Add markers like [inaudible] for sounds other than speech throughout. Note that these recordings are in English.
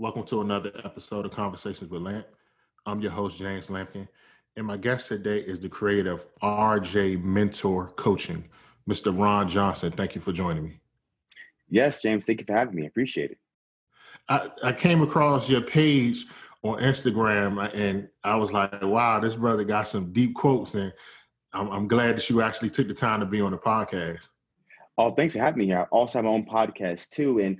Welcome to another episode of Conversations with Lamp. I'm your host, James Lampkin, and my guest today is the creator of RJ Mentor Coaching, Mr. Ron Johnson. Thank you for joining me. Yes, James, thank you for having me. I appreciate it. I, I came across your page on Instagram and I was like, wow, this brother got some deep quotes, and I'm, I'm glad that you actually took the time to be on the podcast. Oh, thanks for having me here. I also have my own podcast too. And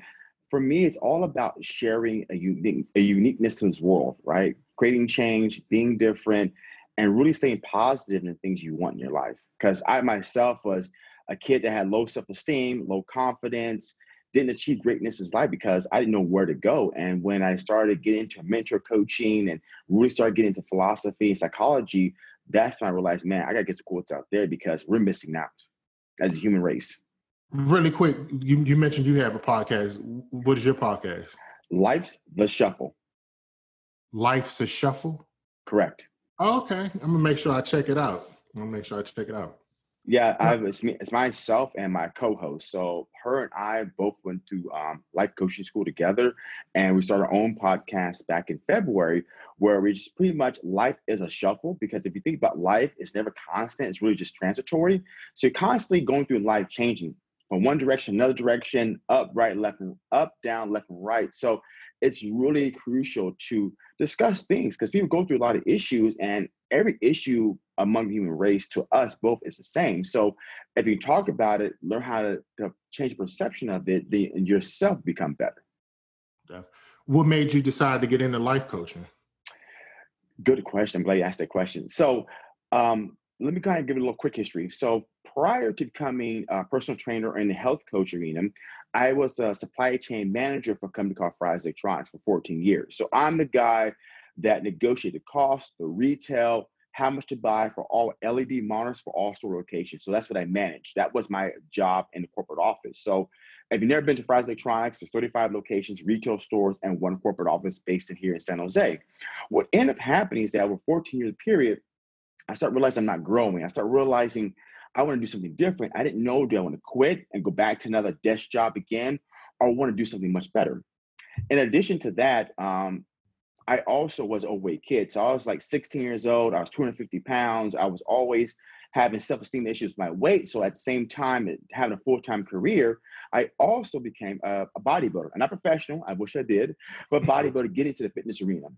for me, it's all about sharing a unique a uniqueness to this world, right? Creating change, being different, and really staying positive in the things you want in your life. Because I myself was a kid that had low self-esteem, low confidence, didn't achieve greatness in life because I didn't know where to go. And when I started getting into mentor coaching and really started getting into philosophy and psychology, that's when I realized, man, I gotta get the quotes out there because we're missing out as a human race. Really quick, you, you mentioned you have a podcast. What is your podcast? Life's the Shuffle. Life's a Shuffle? Correct. Oh, okay. I'm gonna make sure I check it out. I'm gonna make sure I check it out. Yeah, I have, it's, me, it's myself and my co-host. So her and I both went to um, life coaching school together, and we started our own podcast back in February, where we just pretty much life is a shuffle. Because if you think about life, it's never constant; it's really just transitory. So you're constantly going through life, changing from one direction, another direction, up, right, left, and up, down, left, and right. So it's really crucial to discuss things because people go through a lot of issues, and every issue among the human race to us both is the same. So if you talk about it, learn how to, to change perception of it, the yourself become better. Yeah. What made you decide to get into life coaching? Good question. I'm glad you asked that question. So um, let me kind of give it a little quick history. So prior to becoming a personal trainer and the health coach arena, I was a supply chain manager for a company called Fry's Electronics for 14 years. So I'm the guy that negotiated the cost, the retail, how much to buy for all LED monitors for all store locations. So that's what I managed. That was my job in the corporate office. So if you've never been to Fry's Electronics, there's 35 locations, retail stores, and one corporate office based in here in San Jose. What ended up happening is that over 14 year period, I start realizing I'm not growing. I start realizing I want to do something different. I didn't know do I want to quit and go back to another desk job again, or want to do something much better. In addition to that, um, I also was a overweight kid. So I was like 16 years old. I was 250 pounds. I was always having self-esteem issues with my weight. So at the same time, having a full-time career, I also became a, a bodybuilder. not professional. I wish I did, but [laughs] bodybuilder, get into the fitness arena.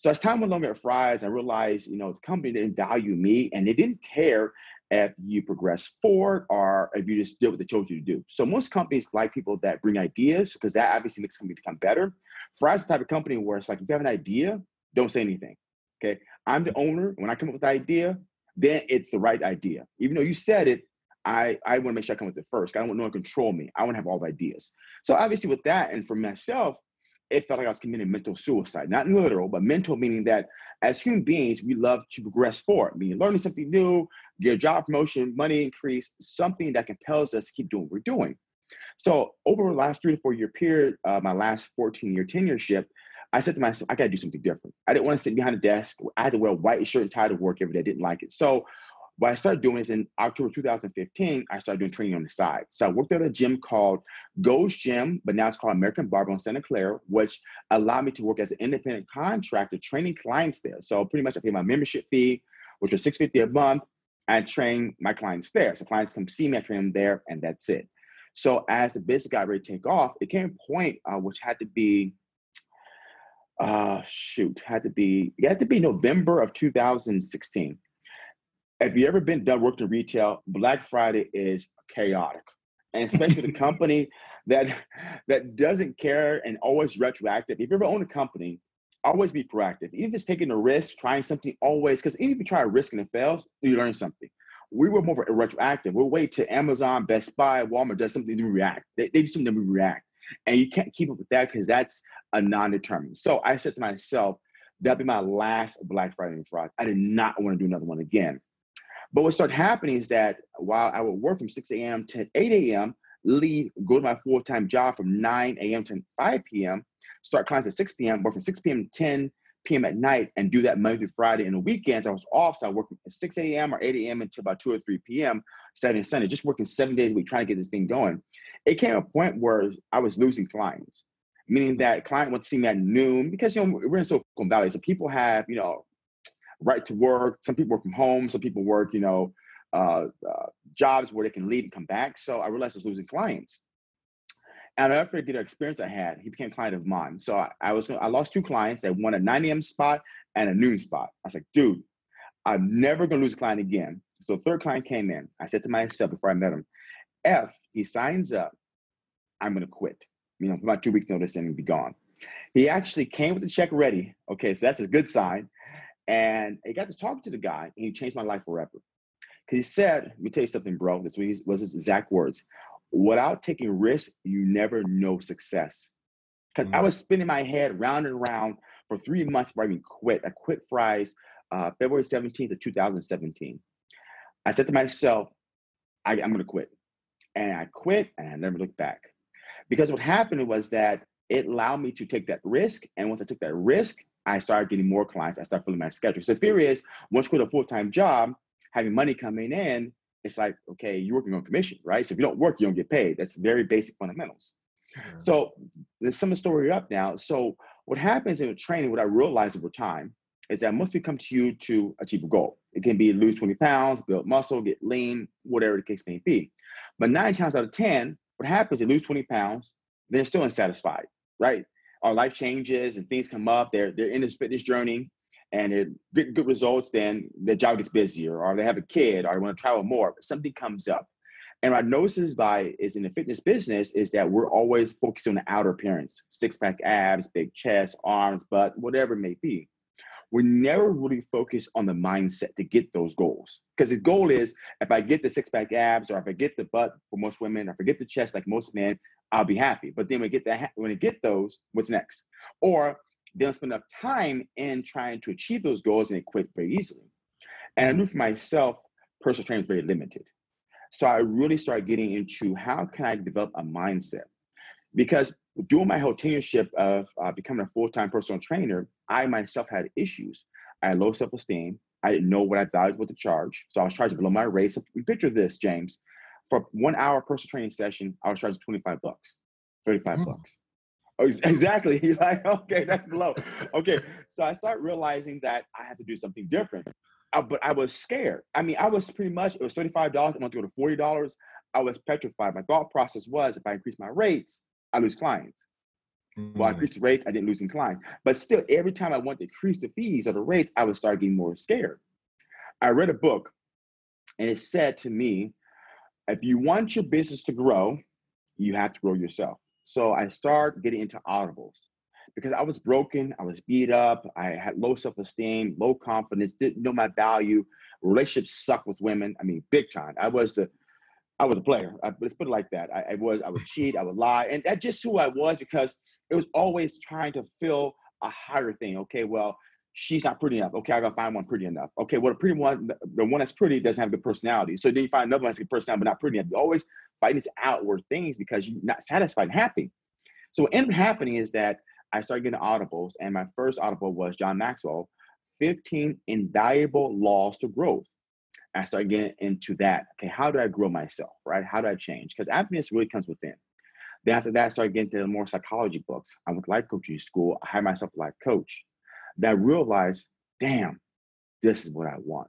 So as time went on at Fry's, I realized, you know, the company didn't value me and they didn't care if you progress forward or if you just did what they told you to do. So most companies like people that bring ideas because that obviously makes the company become better. Fry's the type of company where it's like if you have an idea, don't say anything. Okay. I'm the owner. When I come up with the idea, then it's the right idea. Even though you said it, I, I want to make sure I come with it first. I don't want no one to control me. I want to have all the ideas. So obviously with that, and for myself, it felt like I was committing mental suicide. Not literal, but mental meaning that as human beings, we love to progress forward, meaning learning something new, get a job promotion, money increase, something that compels us to keep doing what we're doing. So over the last three to four year period, uh, my last 14 year tenureship, I said to myself, I got to do something different. I didn't want to sit behind a desk. I had to wear a white shirt and tie to work every day. I didn't like it. So what I started doing is in October 2015, I started doing training on the side. So I worked at a gym called Gold's Gym, but now it's called American Barbell in Santa Clara, which allowed me to work as an independent contractor training clients there. So pretty much I pay my membership fee, which was 650 a month. I train my clients there. So clients come see me, I train them there, and that's it. So as the business got ready to take off, it came a point uh, which had to be, uh, shoot, had to be, it had to be November of 2016. If you ever been done working in retail, Black Friday is chaotic, and especially the [laughs] company that that doesn't care and always retroactive. If you ever own a company, always be proactive. Even if it's taking a risk, trying something, always because even if you try a risk and it fails, you learn something we were more retroactive. We'll wait till Amazon, Best Buy, Walmart does something to react. They, they do something to react. And you can't keep up with that because that's a non-determined. So I said to myself, that'll be my last Black Friday and Friday. I did not want to do another one again. But what started happening is that while I would work from 6 a.m. to 8 a.m., leave, go to my full-time job from 9 a.m. to 5 p.m., start clients at 6 p.m., work from 6 p.m. to 10 p.m. at night and do that Monday through Friday. And the weekends, I was off, so I worked at 6 a.m. or 8 a.m. until about 2 or 3 p.m. Saturday and Sunday, just working seven days a week trying to get this thing going. It came a point where I was losing clients, meaning that client wants to see me at noon because you know we're in Silicon Valley, so people have you know right to work. Some people work from home. Some people work you know uh, uh, jobs where they can leave and come back. So I realized I was losing clients. And never forget an experience I had. He became a client of mine. So I, I was I lost two clients. They won a 9 a.m. spot and a noon spot. I was like, dude, I'm never gonna lose a client again. So third client came in. I said to myself before I met him, F, he signs up, I'm gonna quit. You know, my two week notice and be gone. He actually came with the check ready. Okay, so that's a good sign. And I got to talk to the guy, and he changed my life forever. Because he said, let me tell you something, bro. This was his exact words. Without taking risks, you never know success. Because mm-hmm. I was spinning my head round and round for three months before I even quit. I quit Fry's uh, February 17th of 2017. I said to myself, I, I'm going to quit. And I quit and I never looked back. Because what happened was that it allowed me to take that risk. And once I took that risk, I started getting more clients. I started filling my schedule. So the fear is once you quit a full-time job, having money coming in, it's like, okay, you're working on commission, right? So if you don't work, you don't get paid. That's very basic fundamentals. Mm-hmm. So there's some story up now. So what happens in a training, what I realized over time is that most people come to you to achieve a goal. It can be lose 20 pounds, build muscle, get lean, whatever the case may be. But nine times out of 10, what happens, they lose 20 pounds, they're still unsatisfied, right? Our life changes and things come up, they're, they're in this fitness journey and it get good results, then their job gets busier or they have a kid or they want to travel more, but something comes up. And what I notice is by is in the fitness business is that we're always focused on the outer appearance, six pack abs, big chest, arms, butt, whatever it may be we never really focus on the mindset to get those goals. Because the goal is if I get the six pack abs or if I get the butt for most women, or if I get the chest like most men, I'll be happy. But then when I get that, when get those, what's next? Or they don't spend enough time in trying to achieve those goals and they quit very easily. And I knew for myself, personal training is very limited. So I really started getting into how can I develop a mindset? Because during my whole tenureship of uh, becoming a full-time personal trainer, I myself had issues. I had low self-esteem. I didn't know what I valued what to charge. So I was charging below my rate. So picture this, James. For one hour personal training session, I was charging 25 bucks, 35 mm. bucks. Oh, [laughs] exactly. You're like, okay, that's below. Okay. So I start realizing that I have to do something different. Uh, but I was scared. I mean, I was pretty much, it was $35. I want to go to $40. I was petrified. My thought process was if I increase my rates, I lose clients. Mm. Well, I increased the rates, I didn't lose any clients. But still, every time I want to increase the fees or the rates, I would start getting more scared. I read a book and it said to me, if you want your business to grow, you have to grow yourself. So I started getting into audibles because I was broken, I was beat up, I had low self-esteem, low confidence, didn't know my value. Relationships suck with women. I mean, big time. I was the I was a player. I, let's put it like that. I, I, was. I would cheat. I would lie, and that's just who I was because it was always trying to fill a higher thing. Okay, well, she's not pretty enough. Okay, I gotta find one pretty enough. Okay, well, the pretty one, the one that's pretty doesn't have good personality. So then you find another one that's good personality but not pretty enough. You always fight these outward things because you're not satisfied and happy. So what ended up happening is that I started getting audibles, and my first audible was John Maxwell, 15 Invaluable Laws to Growth. I started getting into that. Okay, how do I grow myself, right? How do I change? Because happiness really comes within. Then after that, I started getting into more psychology books. I went to life coaching school. I hired myself a life coach. That I realized, damn, this is what I want.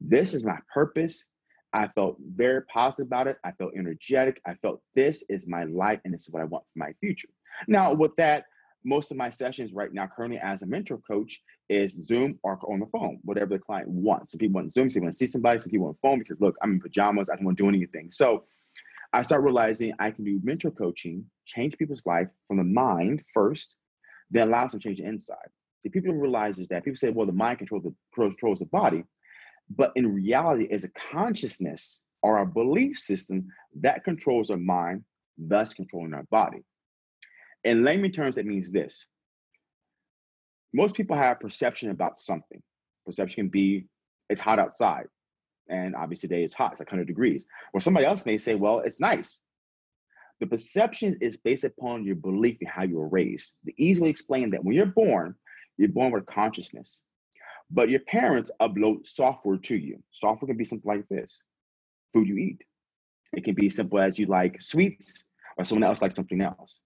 This is my purpose. I felt very positive about it. I felt energetic. I felt this is my life and this is what I want for my future. Now, with that, most of my sessions right now, currently as a mentor coach, is Zoom or on the phone, whatever the client wants. Some people want Zoom, some people want to see somebody, some people want phone because look, I'm in pajamas, I don't want to do anything. So I start realizing I can do mentor coaching, change people's life from the mind first, then allow to change inside. See, people don't realize is that people say, well, the mind controls the controls the body, but in reality, is a consciousness or a belief system that controls our mind, thus controlling our body. In layman terms, that means this. Most people have perception about something. Perception can be it's hot outside. And obviously today it's hot, it's like 100 degrees. Or somebody else may say, well, it's nice. The perception is based upon your belief in how you were raised. The easily explain that when you're born, you're born with consciousness. But your parents upload software to you. Software can be something like this food you eat. It can be simple as you like sweets or someone else likes something else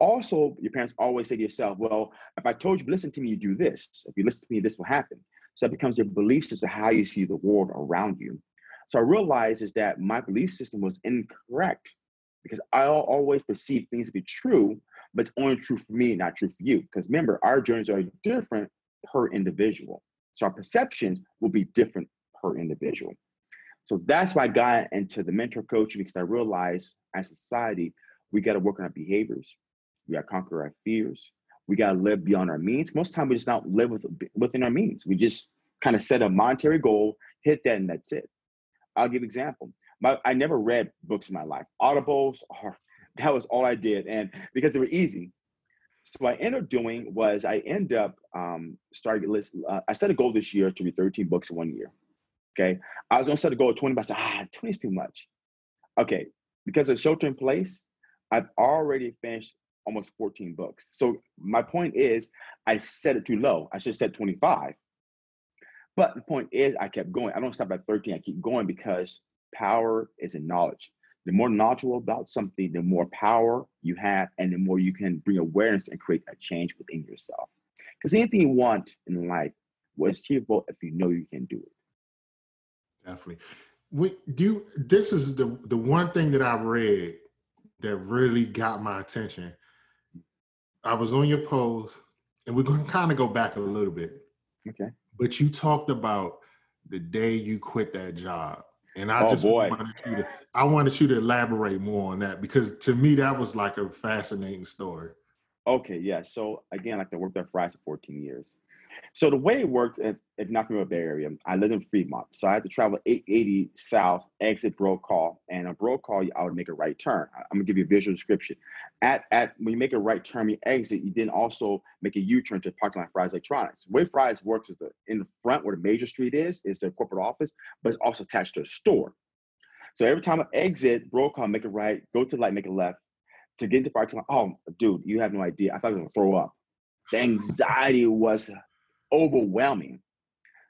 Also, your parents always say to yourself, well, if I told you, listen to me, you do this. If you listen to me, this will happen. So that becomes your belief system, how you see the world around you. So I realized is that my belief system was incorrect because I always perceive things to be true, but it's only true for me, not true for you. Because remember, our journeys are different per individual. So our perceptions will be different per individual. So that's why I got into the mentor coaching because I realized as society, we got to work on our behaviors. We got to conquer our fears. We got to live beyond our means. Most of the time, we just don't live with, within our means. We just kind of set a monetary goal, hit that, and that's it. I'll give example. My, I never read books in my life. Audibles, are, that was all I did, and because they were easy. So what I ended up doing was I end up um, starting list. Uh, I set a goal this year to read 13 books in one year. Okay, I was gonna set a goal of 20, but I said, ah, 20 is too much. Okay, because of shelter in place, I've already finished almost 14 books. So my point is, I set it too low. I should have said 25. But the point is, I kept going. I don't stop at 13. I keep going because power is in knowledge. The more knowledgeable about something, the more power you have, and the more you can bring awareness and create a change within yourself. Because anything you want in life was achievable if you know you can do it. Definitely. We do. This is the the one thing that I read that really got my attention. I was on your post, and we're going to kind of go back a little bit. Okay. But you talked about the day you quit that job. And I oh, just boy. wanted you to I wanted you to elaborate more on that because to me that was like a fascinating story. Okay, yeah. So again, like I worked at Fry's for 14 years. So the way it worked, if, if not from the Bay Area, I lived in Fremont. So I had to travel 880 south, exit Brokaw, and on Brokaw, I would make a right turn. I'm gonna give you a visual description. At at when you make a right turn, you exit, you then also make a U-turn to parking lot Fry's Electronics. The way Fry's works is the in the front where the major street is, is their corporate office, but it's also attached to a store. So every time I exit Brokaw, make a right, go to the light, make a left. To get into parking lot, oh dude, you have no idea. I thought I was gonna throw up. The anxiety was overwhelming.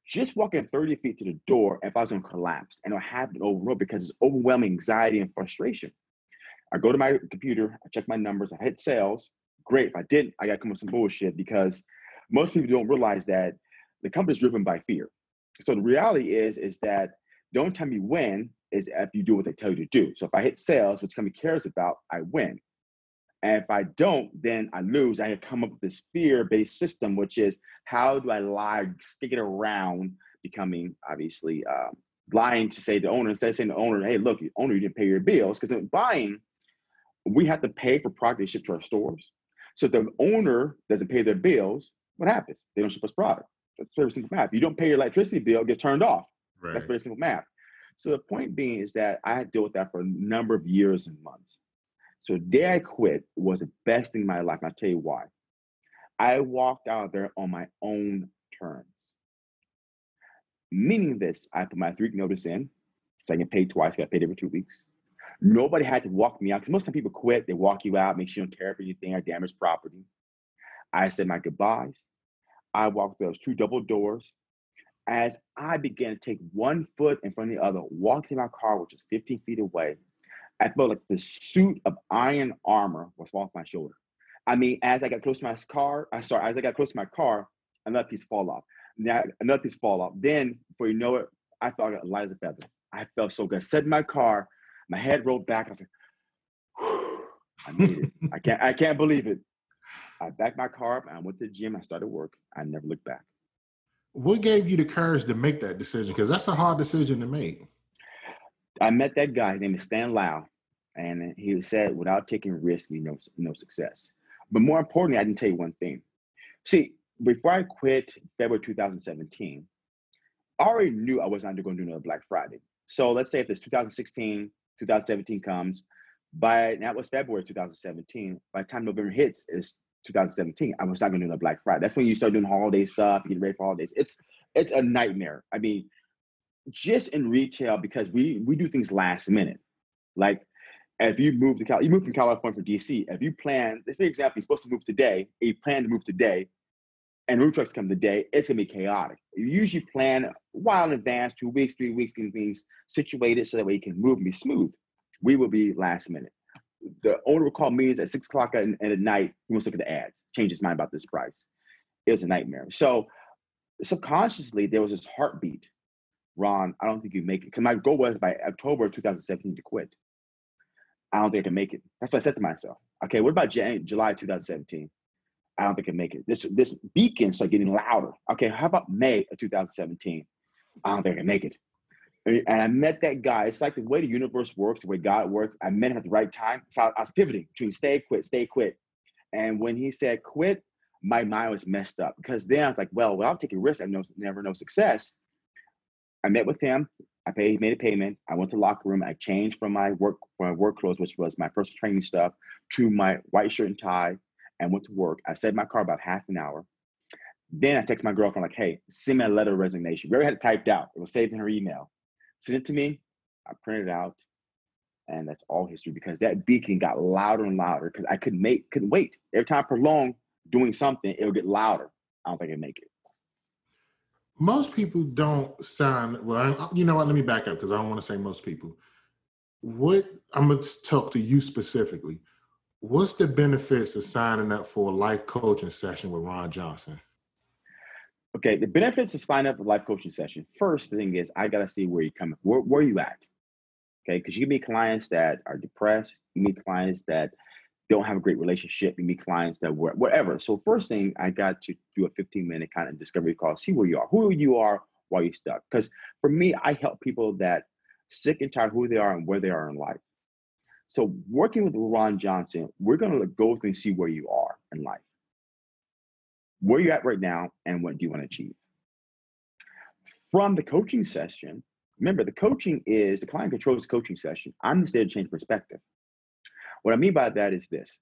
Just walking 30 feet to the door, if I was gonna collapse, and it happened over and over because it's overwhelming anxiety and frustration. I go to my computer, I check my numbers, I hit sales. Great. If I didn't, I gotta come up with some bullshit because most people don't realize that the company's driven by fear. So the reality is, is that only time you win is if you do what they tell you to do. So if I hit sales, which company cares about, I win. And if I don't, then I lose. I have come up with this fear-based system, which is how do I lie, stick it around becoming obviously uh, lying to say the owner instead of saying the owner, hey, look, owner, you didn't pay your bills. Because in buying, we have to pay for product they ship to our stores. So if the owner doesn't pay their bills, what happens? They don't ship us product. That's very simple math. If you don't pay your electricity bill, it gets turned off. Right. That's very simple math. So the point being is that I had to deal with that for a number of years and months. So the day I quit was the best thing in my life. I'll tell you why. I walked out there on my own terms. Meaning this, I put my three week notice in, so I get paid twice, I got paid every two weeks. Nobody had to walk me out because most of the people quit, they walk you out, make sure you don't care up anything or damage property. I said my goodbyes. I walked those two double doors. As I began to take one foot in front of the other, walked in my car, which was 15 feet away, I felt like the suit of iron armor was off my shoulder. I mean, as I got close to my car, I sorry, as I got close to my car, another piece fall off. Now another piece fall off. Then, before you know it, I felt like light as a feather. I felt so good. I sat in my car, my head rolled back. I was like, [sighs] I made it. [laughs] I can't, I can't believe it. I backed my car up and I went to the gym. I started work. I never looked back. What gave you the courage to make that decision? Because that's a hard decision to make. I met that guy. His name is Stan Lau, and he said, "Without taking risk, you know, no success." But more importantly, I didn't tell you one thing. See, before I quit February 2017, I already knew I was not going to do another Black Friday. So let's say if this 2016, 2017 comes, by that was February 2017. By the time November hits, is 2017. I was not going to do another Black Friday. That's when you start doing holiday stuff, getting ready for holidays. It's it's a nightmare. I mean, just in retail because we we do things last minute. Like if you move to Cal, you move from California for DC. If you plan, let's example, you're supposed to move today, you plan to move today, and root trucks come today, it's gonna be chaotic. You usually plan a while in advance, two weeks, three weeks, getting things situated so that way you can move and be smooth. We will be last minute. the owner would call meetings at six o'clock at, at night. He wants to look at the ads, change his mind about this price. It was a nightmare. So subconsciously, there was this heartbeat. Ron, I don't think you make it. Because my goal was by October 2017 to quit. I don't think I can make it. That's what I said to myself. Okay, what about Jan- July 2017? I don't think I can make it. This this beacon started getting louder. Okay, how about May of 2017? I don't think I can make it. And I met that guy. It's like the way the universe works, the way God works. I met him at the right time. So I was pivoting between stay, quit, stay, quit. And when he said quit, my mind was messed up because then I was like, well, without taking risks, I know never know success. I met with him. I paid, made a payment. I went to the locker room. I changed from my work my work clothes, which was my first training stuff, to my white shirt and tie, and went to work. I set my car about half an hour. Then I text my girlfriend like, "Hey, send me a letter of resignation." We already had it typed out. It was saved in her email. Send it to me. I printed it out, and that's all history because that beacon got louder and louder because I couldn't make couldn't wait. Every time I prolong doing something, it'll get louder. I don't think I would make it. Most people don't sign. Well, you know what? Let me back up because I don't want to say most people. What I'm gonna talk to you specifically. What's the benefits of signing up for a life coaching session with Ron Johnson? Okay, the benefits of signing up for life coaching session. First thing is I gotta see where you're coming. Where where you at? Okay, because you can meet clients that are depressed. You meet clients that don't have a great relationship. You meet clients that were whatever. So first thing I got to do a 15 minute kind of discovery call. See where you are, who you are, why you're stuck. Because for me, I help people that sick and tired who they are and where they are in life. So working with Ron Johnson, we're to go through and see where you are in life, where you're at right now, and what do you want to achieve. From the coaching session, remember the coaching is the client controls the coaching session. I'm the state of change perspective. What I mean by that is this.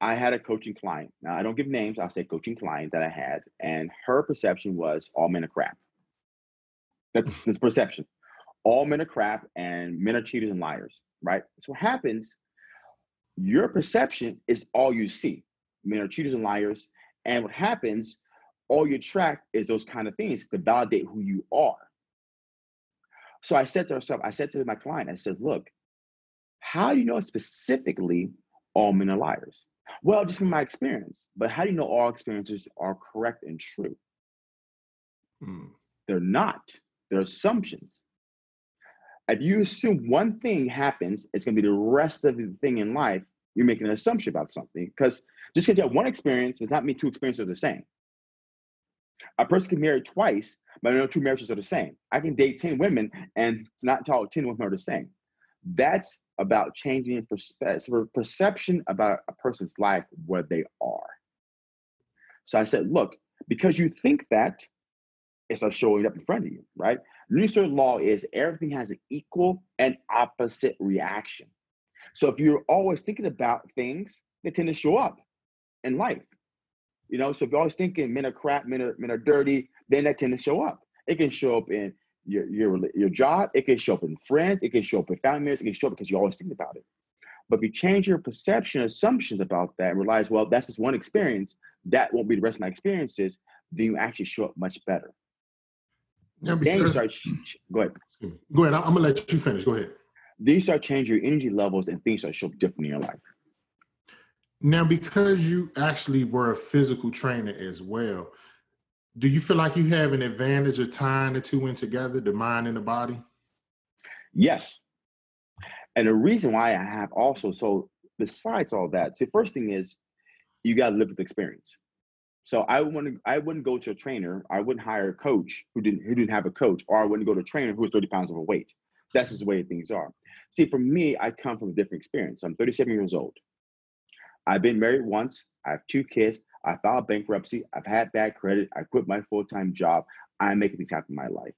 I had a coaching client. Now I don't give names, I'll say coaching client that I had, and her perception was all men are crap. That's [laughs] this perception all men are crap and men are cheaters and liars, right? So what happens, your perception is all you see. Men are cheaters and liars. And what happens, all you track is those kind of things to validate who you are. So I said to herself, I said to my client, I said, look, how do you know specifically all men are liars? Well, just from my experience. But how do you know all experiences are correct and true? Hmm. They're not. They're assumptions. If you assume one thing happens, it's going to be the rest of the thing in life. You're making an assumption about something because just because you have one experience does not mean two experiences are the same. A person can marry twice, but no two marriages are the same. I can date 10 women and it's not all 10 women are the same. That's about changing perspe- perception about a person's life, where they are. So I said, look, because you think that, it starts showing up in front of you, right? Newton's law is everything has an equal and opposite reaction. So if you're always thinking about things, they tend to show up in life. You know, so if you're always thinking men are crap, men are men are dirty, then that tend to show up. It can show up in your your your job, it can show up in friends, it can show up in family members, it can show up because you always think about it. But if you change your perception, assumptions about that, and realize, well, that's just one experience, that won't be the rest of my experiences, then you actually show up much better. Yeah, then you start. Go ahead. Go ahead. I'm gonna let you finish. Go ahead. Then you start changing your energy levels, and things start show up different in your life. Now, because you actually were a physical trainer as well, do you feel like you have an advantage of tying the two in together, the mind and the body? Yes. And the reason why I have also so besides all that, the first thing is you got to live with experience. So I wouldn't I wouldn't go to a trainer. I wouldn't hire a coach who didn't who didn't have a coach, or I wouldn't go to a trainer who was 30 pounds overweight. That's just the way things are. See, for me, I come from a different experience. I'm 37 years old. I've been married once. I have two kids. I filed bankruptcy. I've had bad credit. I quit my full-time job. I'm making things happen in my life.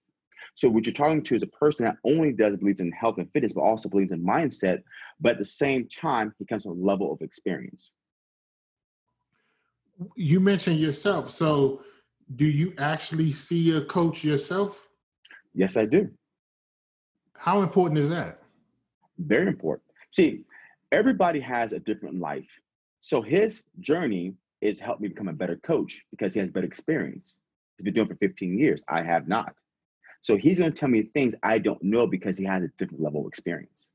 So what you're talking to is a person that only does believes in health and fitness, but also believes in mindset. But at the same time, he comes from a level of experience you mentioned yourself. So, do you actually see a coach yourself? Yes, I do. How important is that? Very important. See, everybody has a different life. So his journey is help me become a better coach because he has better experience. He's been doing for 15 years. I have not. So he's going to tell me things I don't know because he has a different level of experience.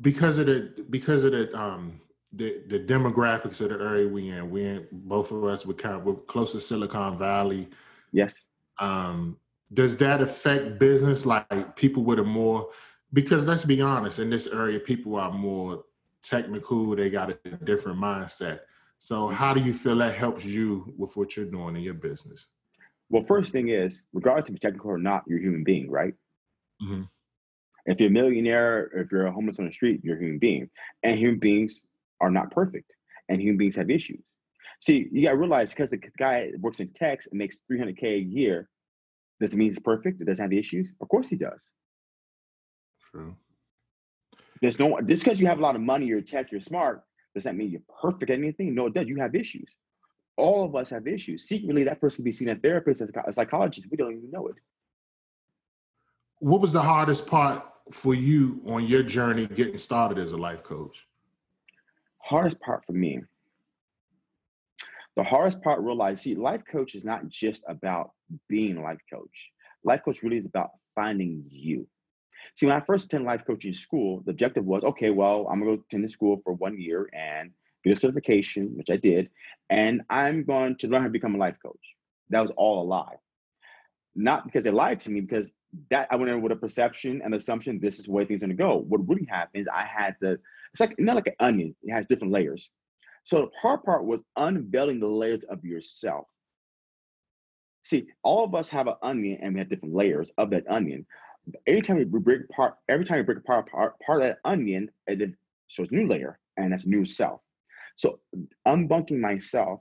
because of the because of the um the the demographics of the area we in. We in both of us we kind of we're close to Silicon Valley. Yes. Um, does that affect business? Like people with a more because let's be honest, in this area, people are more technical. They got a different mindset. So, how do you feel that helps you with what you're doing in your business? Well, first thing is, regardless if you're technical or not, you're a human being, right? Mm-hmm. If you're a millionaire, if you're a homeless on the street, you're a human being. And human beings are not perfect, and human beings have issues. See, you got to realize because the guy works in tech and makes 300K a year, does it mean he's perfect? It doesn't have the issues? Of course he does. True. There's no, just because you have a lot of money, you're tech, you're smart, does that mean you're perfect at anything? No, it does. You have issues. All of us have issues. Secretly, that person could be seen a therapist, as a psychologist. We don't even know it. What was the hardest part for you on your journey getting started as a life coach? Hardest part for me. The hardest part, realize, see, life coach is not just about being a life coach. Life coach really is about finding you. See, when I first attended life coaching school, the objective was okay, well, I'm going to go attend the school for one year and get a certification, which I did, and I'm going to learn how to become a life coach. That was all a lie. Not because they lied to me, because that I went in with a perception and assumption this is way things are going to go. What really happened is I had the, it's like not like an onion, it has different layers. So the hard part was unveiling the layers of yourself. See, all of us have an onion and we have different layers of that onion anytime we break apart, every time we break apart part, part of that onion, it shows a new layer, and that's new self. So unbunking myself,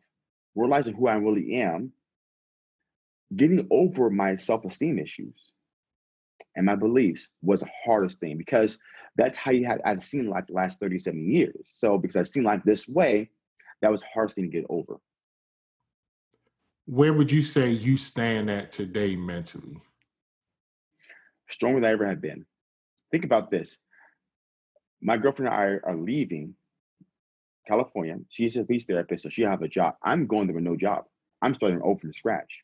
realizing who I really am, getting over my self-esteem issues and my beliefs was the hardest thing because that's how you had I've seen life the last 37 years. So because I've seen life this way, that was the hardest thing to get over. Where would you say you stand at today mentally? Stronger than I ever have been. Think about this. My girlfriend and I are leaving California. She's a speech therapist, so she have a job. I'm going there with no job. I'm starting over from scratch.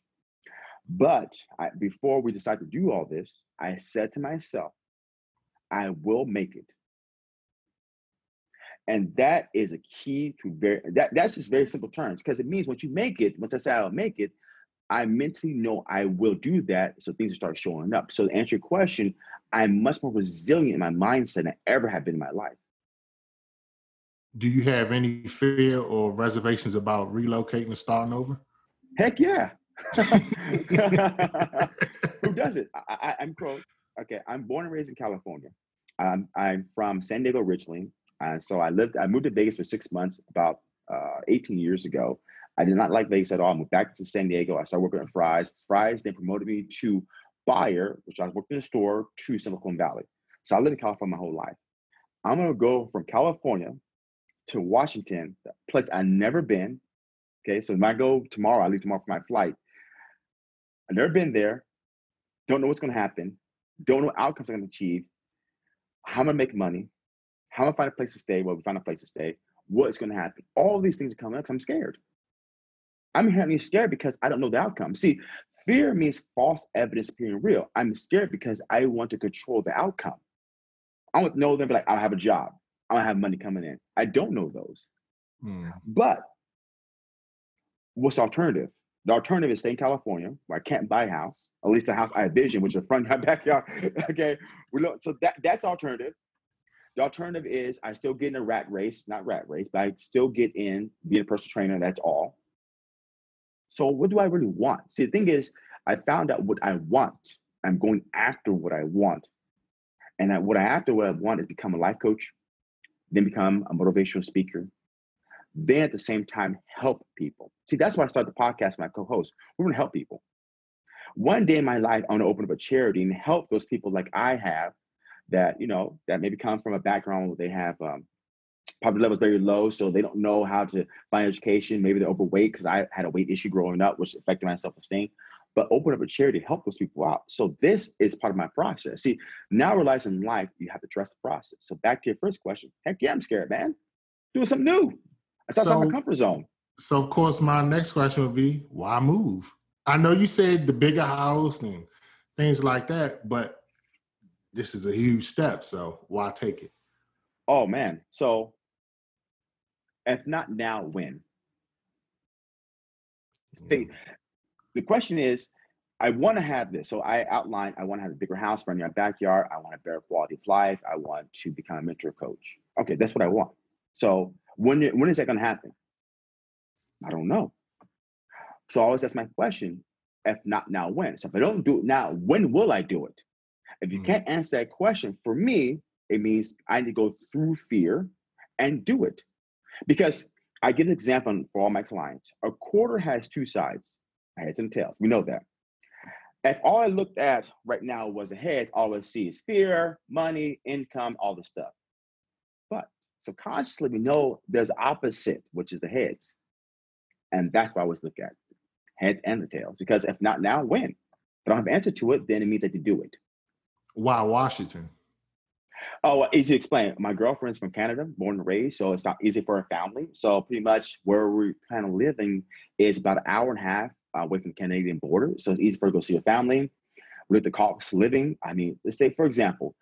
But I, before we decide to do all this, I said to myself, I will make it. And that is a key to very that that's just very simple terms because it means once you make it, once I say I'll make it, I mentally know I will do that. So things start showing up. So to answer your question, I'm much more resilient in my mindset than I ever have been in my life. Do you have any fear or reservations about relocating and starting over? Heck yeah. [laughs] Who does it? I, am pro. Okay, I'm born and raised in California. Um, I'm from San Diego originally. Uh, so I lived, I moved to Vegas for six months about uh, 18 years ago. I did not like Vegas at all. I moved back to San Diego. I started working at Fry's. Fry's then promoted me to buyer, which I worked in a store, to Silicon Valley. So I lived in California my whole life. I'm gonna go from California to Washington, a place I've never been. Okay, so when I go tomorrow, I leave tomorrow for my flight. I've never been there. Don't know what's gonna happen. Don't know what outcomes I'm gonna achieve. How I'm gonna make money. How I'm gonna find a place to stay. Well, we find a place to stay. What's gonna happen? All these things are coming up I'm scared. I'm inherently scared because I don't know the outcome. See, fear means false evidence appearing real. I'm scared because I want to control the outcome. I want to know them, like, I'll have a job. I'll have money coming in. I don't know those. Hmm. But what's the alternative? The alternative is stay in California where I can't buy a house, at least the house I envision, which is a front yard, [laughs] backyard. okay. We look, so that, that's alternative. The alternative is I still get in a rat race, not rat race, but I still get in being a personal trainer. That's all. So what do I really want? See, the thing is, I found out what I want. I'm going after what I want. And I, what I after what I want is become a life coach, then become a motivational speaker, then at the same time help people. See, that's why I started the podcast, my co-host. We're gonna help people. One day in my life, I want to open up a charity and help those people like I have that, you know, that maybe come from a background where they have um, poverty level is very low, so they don't know how to find education. Maybe they're overweight because I had a weight issue growing up, which affected my self esteem. But open up a charity to help those people out. So this is part of my process. See, now realizing life, you have to trust the process. So back to your first question. Heck yeah, I'm scared, man. Doing something new. I start so, my comfort zone. So of course, my next question would be, why move? I know you said the bigger house and things like that, but this is a huge step. So why take it? Oh man. So if not now, when? See, the question is, I want to have this. So I outline, I want to have a bigger house, brand new backyard. I want a better quality of life. I want to become a mentor coach. Okay, that's what I want. So when when is that going to happen? I don't know. So I always ask my question. If not now, when? So if I don't do it now, when will I do it? If you mm can't answer that question, for me, it means I need to go through fear and do it. Because I give an example for all my clients. A quarter has two sides, heads and tails. We know that. If all I looked at right now was the heads, all I see is fear, money, income, all the stuff. But subconsciously, we know there's opposite, which is the heads. And that's what I always look at heads and the tails. Because if not now, when? If I don't have an answer to it, then it means I can do it. Why Washington? Oh, easy to explain. My girlfriend's from Canada, born and raised, so it's not easy for her family. So pretty much where we plan on living is about an hour and a half away from the Canadian border. So it's easy for her to go see her family. With the cost living, I mean, let's say for example,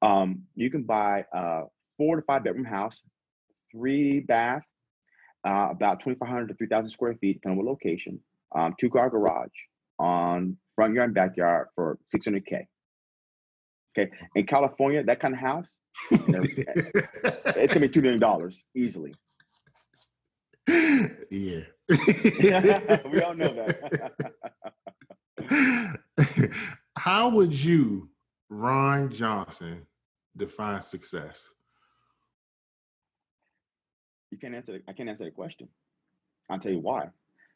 um, you can buy a four to five bedroom house, three bath, uh, about 2,500 to 3,000 square feet, depending on what location, um, two car garage on front yard and backyard for 600K. Okay, in California, that kind of house, [laughs] it's gonna be two million dollars easily. Yeah, [laughs] we all know that. [laughs] How would you, Ron Johnson, define success? You can't answer. I can't answer the question. I'll tell you why.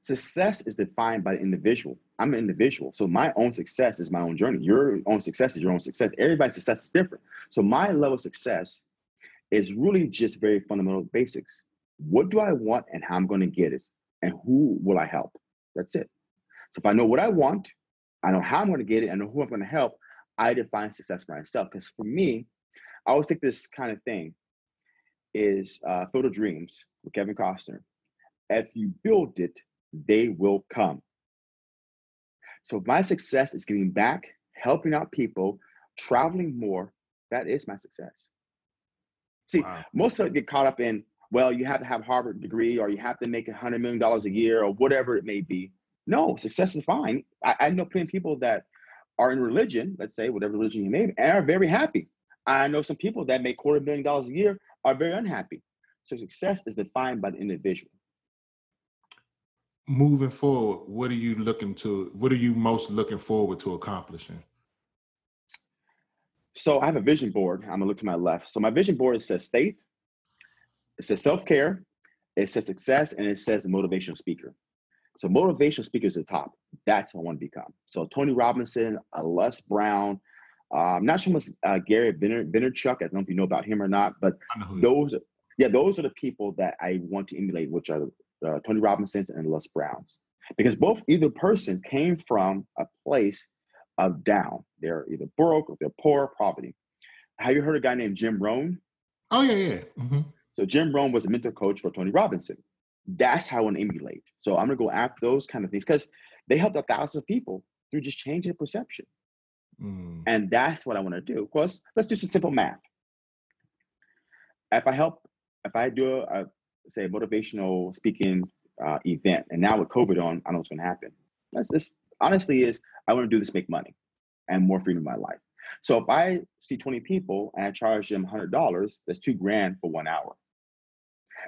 Success is defined by the individual. I'm an individual. So my own success is my own journey. Your own success is your own success. Everybody's success is different. So my level of success is really just very fundamental basics. What do I want and how I'm going to get it? And who will I help? That's it. So if I know what I want, I know how I'm going to get it, I know who I'm going to help, I define success for myself. Because for me, I always take this kind of thing is uh, of Dreams with Kevin Costner. If you build it, they will come. So my success is giving back, helping out people, traveling more. That is my success. See, wow. most of it get caught up in, well, you have to have a Harvard degree or you have to make a hundred million dollars a year or whatever it may be. No, success is fine. I, I know plenty of people that are in religion, let's say whatever religion you may be, and are very happy. I know some people that make quarter million dollars a year are very unhappy. So success is defined by the individual moving forward, what are you looking to? What are you most looking forward to accomplishing? So I have a vision board. I'm gonna look to my left. So my vision board says faith, it says self care, it says success, and it says motivational speaker. So motivational speaker is the top. That's what I want to become. So Tony Robinson, uh, Les Brown. Uh, I'm not sure much uh, Gary Vaynerchuk. I don't know if you know about him or not, but those, yeah, those are the people that I want to emulate, which are uh, Tony Robinson's and Les Brown's, because both either person came from a place of down. They're either broke or they're poor poverty. Have you heard a guy named Jim Rohn? Oh yeah, yeah. Mm-hmm. So Jim Rohn was a mentor coach for Tony Robinson. That's how I want to emulate. So I'm gonna go after those kind of things because they helped a thousand people through just changing perception. Mm. And that's what I want to do. Of course, let's do some simple math. If I help, if I do a, say a motivational speaking uh, event, and now with COVID on, I know what's going to happen. That's just honestly is I want to do this make money and more freedom in my life. So if I see 20 people and I charge them $100, that's two grand for one hour.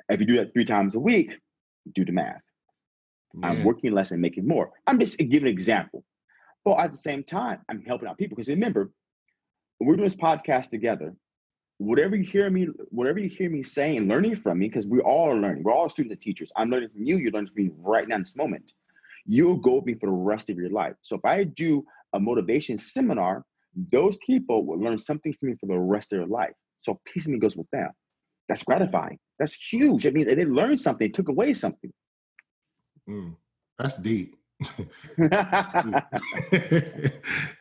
If you do that three times a week, do the math. Yeah. I'm working less and making more. I'm just giving an example. But at the same time, I'm helping out people because remember, we're doing this podcast together whatever you hear me, whatever you hear me saying, learning from me, because we all are learning. We're all students and teachers. I'm learning from you. You're learning from me right now in this moment. You'll go with me for the rest of your life. So if I do a motivation seminar, those people will learn something from me for the rest of their life. So piece of me goes with them. That's gratifying. That's huge. It means they learned something, they took away something. Mm, that's deep. [laughs] [laughs]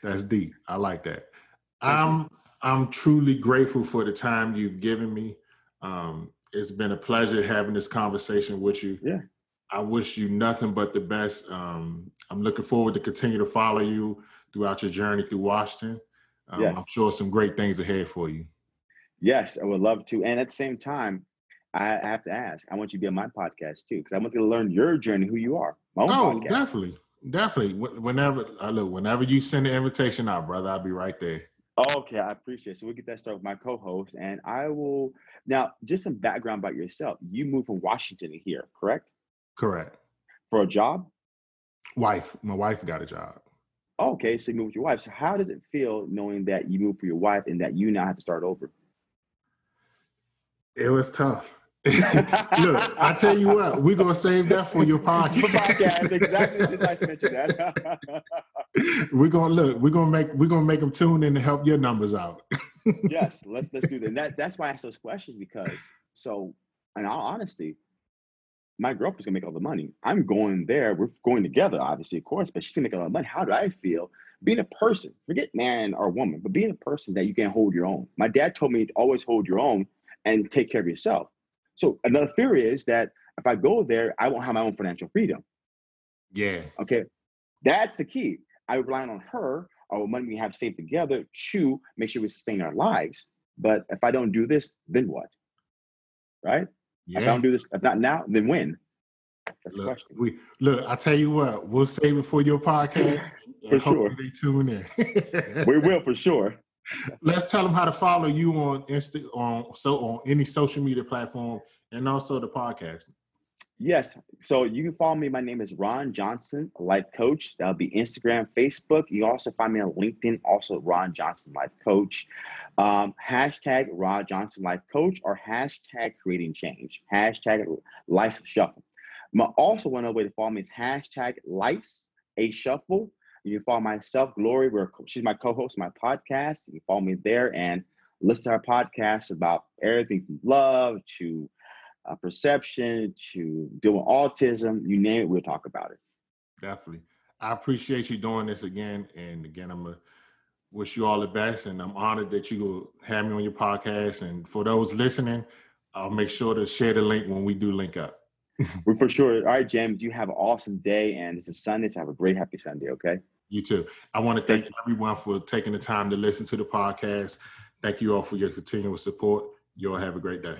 that's deep. I like that. Um, I'm truly grateful for the time you've given me. Um, it's been a pleasure having this conversation with you. Yeah. I wish you nothing but the best. Um, I'm looking forward to continue to follow you throughout your journey through Washington. Um, yes. I'm sure some great things ahead for you. Yes, I would love to. And at the same time, I have to ask. I want you to be on my podcast too, because I want to learn your journey, who you are. oh, podcast. definitely, definitely. Whenever I look, whenever you send the invitation out, brother, I'll be right there. Okay, I appreciate it. So we'll get that started with my co-host, and I will now just some background about yourself. You moved from Washington here, correct? Correct. For a job? Wife. My wife got a job. Okay, so you moved with your wife. So how does it feel knowing that you moved for your wife and that you now have to start over? It was tough. Look, I tell you what, we're gonna save that for your podcast. For podcast, [laughs] exactly. Just nice to mention that. we're gonna look. We're gonna make. We're gonna make them tune in to help your numbers out. [laughs] yes, let's let's do that. that. That's why I ask those questions because so, in all honesty, my girlfriend's gonna make all the money. I'm going there. We're going together, obviously, of course, but she's gonna make a lot of money. How do I feel being a person? Forget man or woman, but being a person that you can hold your own. My dad told me to always hold your own and take care of yourself. So another theory is that if I go there, I won't have my own financial freedom. Yeah. Okay. That's the key. I rely on her or money we have saved together to make sure we sustain our lives. But if I don't do this, then what? Right? Yeah. If I don't do this, if not now, then when? That's look, the question. We look, I tell you what, we'll save it for your podcast. for sure. They tune in. we will [laughs] for sure. Let's tell them how to follow you on Insta on so on any social media platform and also the podcast. Yes. So you can follow me. My name is Ron Johnson, life coach. That'll be Instagram, Facebook. You also find me on LinkedIn, also Ron Johnson, life coach. Um, hashtag Ron Johnson, life coach, or hashtag creating change. Hashtag life shuffle. Also, one other way to follow me is hashtag life's a shuffle. You can follow myself, Glory. Where she's my co-host, my podcast. You can follow me there and listen to our podcast about everything from love to uh, perception to doing autism. You name it, we'll talk about it. Definitely. I appreciate you doing this again. And again, I'm gonna wish you all the best. And I'm honored that you have me on your podcast. And for those listening, I'll make sure to share the link when we do link up. [laughs] We're for sure. All right, James, you have an awesome day. And it's a Sunday, so have a great, happy Sunday, okay? You too. I want to thank everyone for taking the time to listen to the podcast. Thank you all for your continuous support. You all have a great day.